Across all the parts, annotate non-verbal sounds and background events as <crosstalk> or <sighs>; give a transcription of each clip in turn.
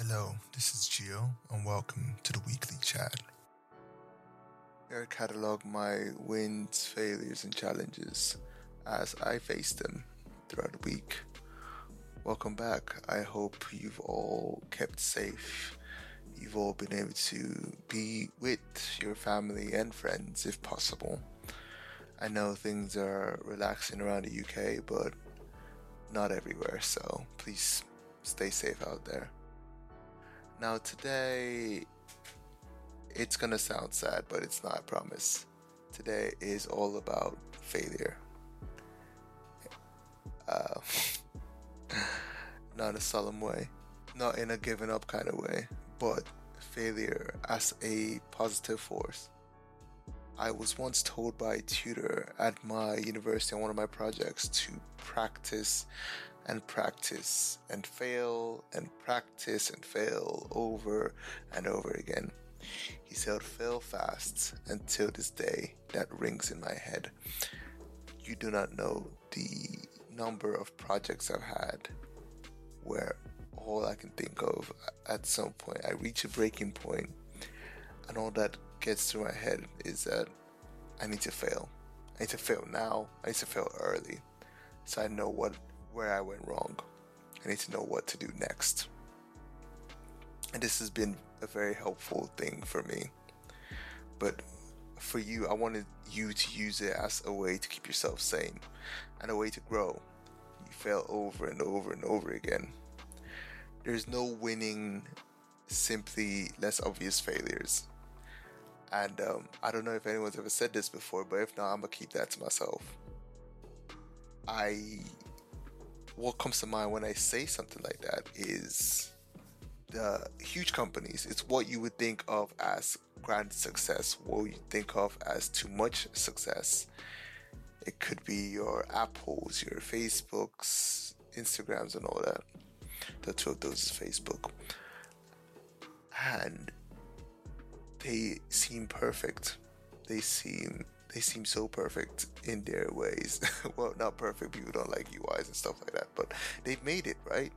Hello, this is Gio, and welcome to the weekly chat. Here I catalog my wins, failures, and challenges as I face them throughout the week. Welcome back. I hope you've all kept safe. You've all been able to be with your family and friends if possible. I know things are relaxing around the UK, but not everywhere, so please stay safe out there. Now, today, it's gonna sound sad, but it's not, I promise. Today is all about failure. Uh, <laughs> not a solemn way, not in a giving up kind of way, but failure as a positive force. I was once told by a tutor at my university on one of my projects to practice and practice and fail and practice and fail over and over again. He said, fail fast until this day that rings in my head. You do not know the number of projects I've had where all I can think of at some point, I reach a breaking point, and all that gets through my head is that I need to fail. I need to fail now. I need to fail early, so I know what where I went wrong. I need to know what to do next. And this has been a very helpful thing for me. But for you, I wanted you to use it as a way to keep yourself sane and a way to grow. You fail over and over and over again. There's no winning simply less obvious failures. And um, I don't know if anyone's ever said this before, but if not, I'm gonna keep that to myself. I what comes to mind when I say something like that is the huge companies. It's what you would think of as grand success, what you think of as too much success. It could be your Apples, your Facebooks, Instagrams, and all that. The two of those is Facebook. And they seem perfect. They seem they seem so perfect in their ways. <laughs> well, not perfect. People don't like UIs and stuff like that, but they've made it right.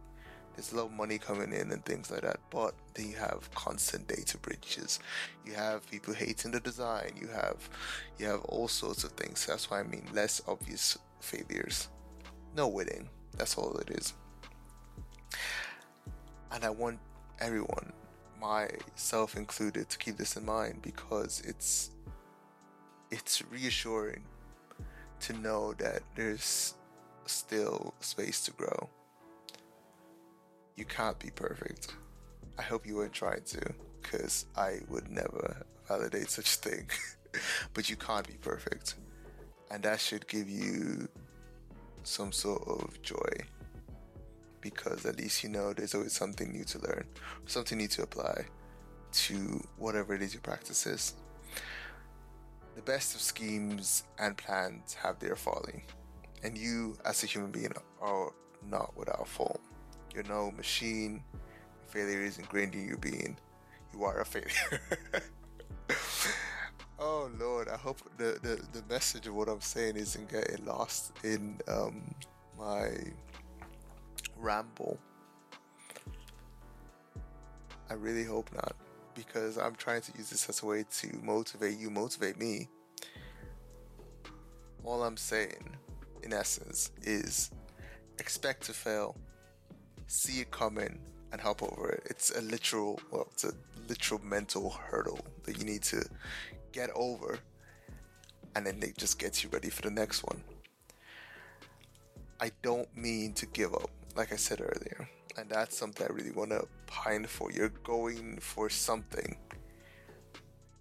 There's a lot of money coming in and things like that, but then you have constant data breaches. You have people hating the design. You have you have all sorts of things. That's why I mean less obvious failures. No winning. That's all it is. And I want everyone, myself included, to keep this in mind because it's it's reassuring to know that there's still space to grow. You can't be perfect. I hope you weren't trying to, because I would never validate such a thing. <laughs> but you can't be perfect. And that should give you some sort of joy. Because at least you know there's always something new to learn, something new to apply to whatever it is your practice is. The best of schemes and plans have their folly, and you, as a human being, are not without fault. You're no machine. Failure is ingrained in your being. You are a failure. <laughs> oh Lord, I hope the, the, the message of what I'm saying isn't getting lost in um, my ramble. I really hope not because I'm trying to use this as a way to motivate you, motivate me. All I'm saying, in essence, is expect to fail, see it coming, and hop over it. It's a literal, well, it's a literal mental hurdle that you need to get over, and then it just gets you ready for the next one. I don't mean to give up, like I said earlier and that's something I really want to pine for. You're going for something,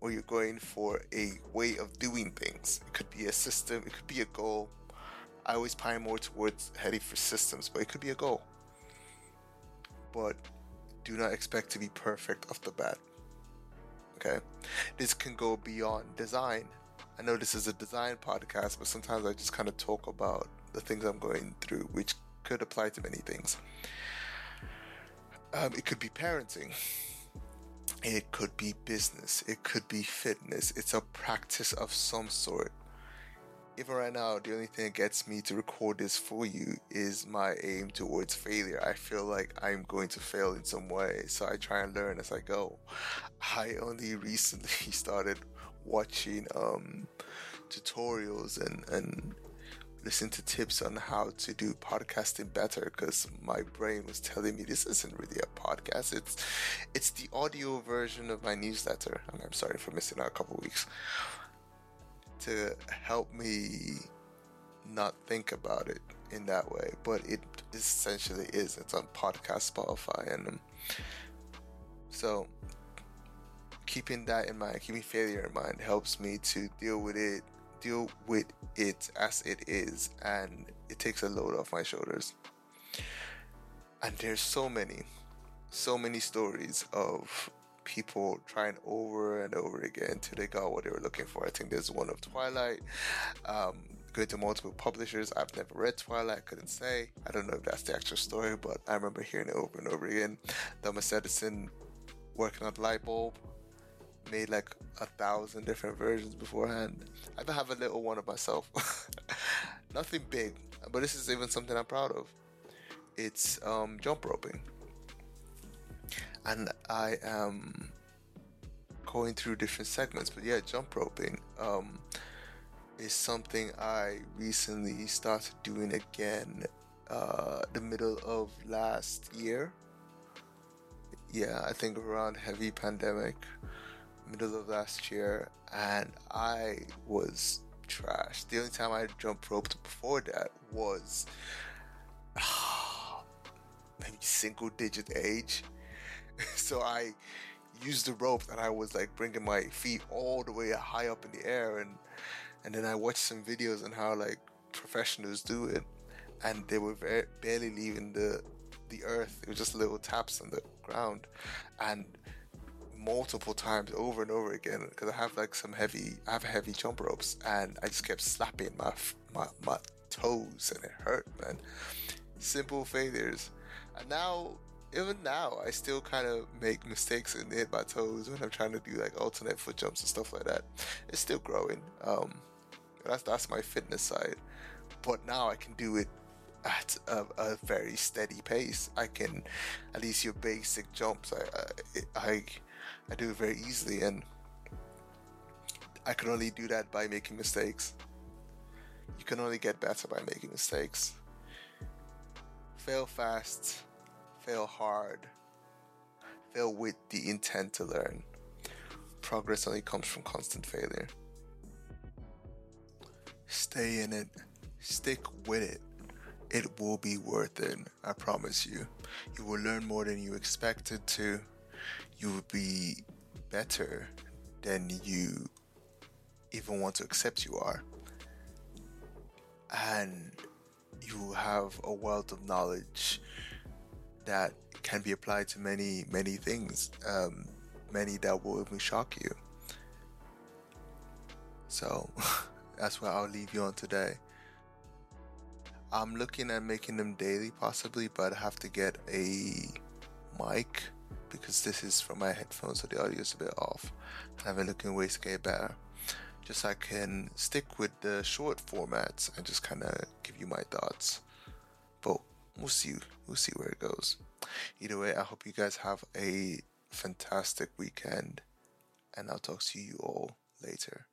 or you're going for a way of doing things. It could be a system, it could be a goal. I always pine more towards heading for systems, but it could be a goal. But do not expect to be perfect off the bat. Okay? This can go beyond design. I know this is a design podcast, but sometimes I just kind of talk about the things I'm going through, which could apply to many things. Um, it could be parenting. It could be business. It could be fitness. It's a practice of some sort. even right now, the only thing that gets me to record this for you is my aim towards failure. I feel like I'm going to fail in some way, so I try and learn as I go. I only <laughs> recently started watching um, tutorials and, and listen to tips on how to do podcasting better because my brain was telling me this isn't really a podcast. It's it's the audio version of my newsletter. And i'm sorry for missing out a couple weeks. To help me not think about it in that way, but it essentially is. It's on podcast Spotify, and um, so keeping that in mind, keeping failure in mind, helps me to deal with it, deal with it as it is, and it takes a load off my shoulders. And there's so many, so many stories of people trying over and over again till they got what they were looking for. I think there's one of Twilight. Um, going to multiple publishers. I've never read Twilight, couldn't say. I don't know if that's the actual story, but I remember hearing it over and over again. Thomas Edison working on the light bulb made like a thousand different versions beforehand. I even have a little one of myself. <laughs> Nothing big, but this is even something I'm proud of. It's um, jump roping and I am going through different segments. But yeah, jump roping um, is something I recently started doing again. Uh, the middle of last year. Yeah, I think around heavy pandemic, middle of last year, and I was trash. The only time I jump roped before that was <sighs> maybe single digit age <laughs> so I used the rope and I was like bringing my feet all the way high up in the air and and then I watched some videos on how like professionals do it and they were very, barely leaving the the earth it was just little taps on the ground and multiple times over and over again because I have like some heavy I have heavy jump ropes and I just kept slapping my my, my toes and it hurt man simple failures and now even now, I still kind of make mistakes and hit my toes when I'm trying to do like alternate foot jumps and stuff like that. It's still growing. Um, that's that's my fitness side, but now I can do it at a, a very steady pace. I can at least your basic jumps. I I I do it very easily, and I can only do that by making mistakes. You can only get better by making mistakes. Fail fast fail hard, fail with the intent to learn. Progress only comes from constant failure. Stay in it, stick with it. It will be worth it, I promise you. You will learn more than you expected to. You will be better than you even want to accept you are. And you have a wealth of knowledge that can be applied to many, many things, um, many that will even shock you. So <laughs> that's what I'll leave you on today. I'm looking at making them daily, possibly, but I have to get a mic because this is from my headphones, so the audio is a bit off. And I've been looking ways to get better. Just so I can stick with the short formats and just kind of give you my thoughts. But we'll see. We'll see where it goes. Either way, I hope you guys have a fantastic weekend, and I'll talk to you all later.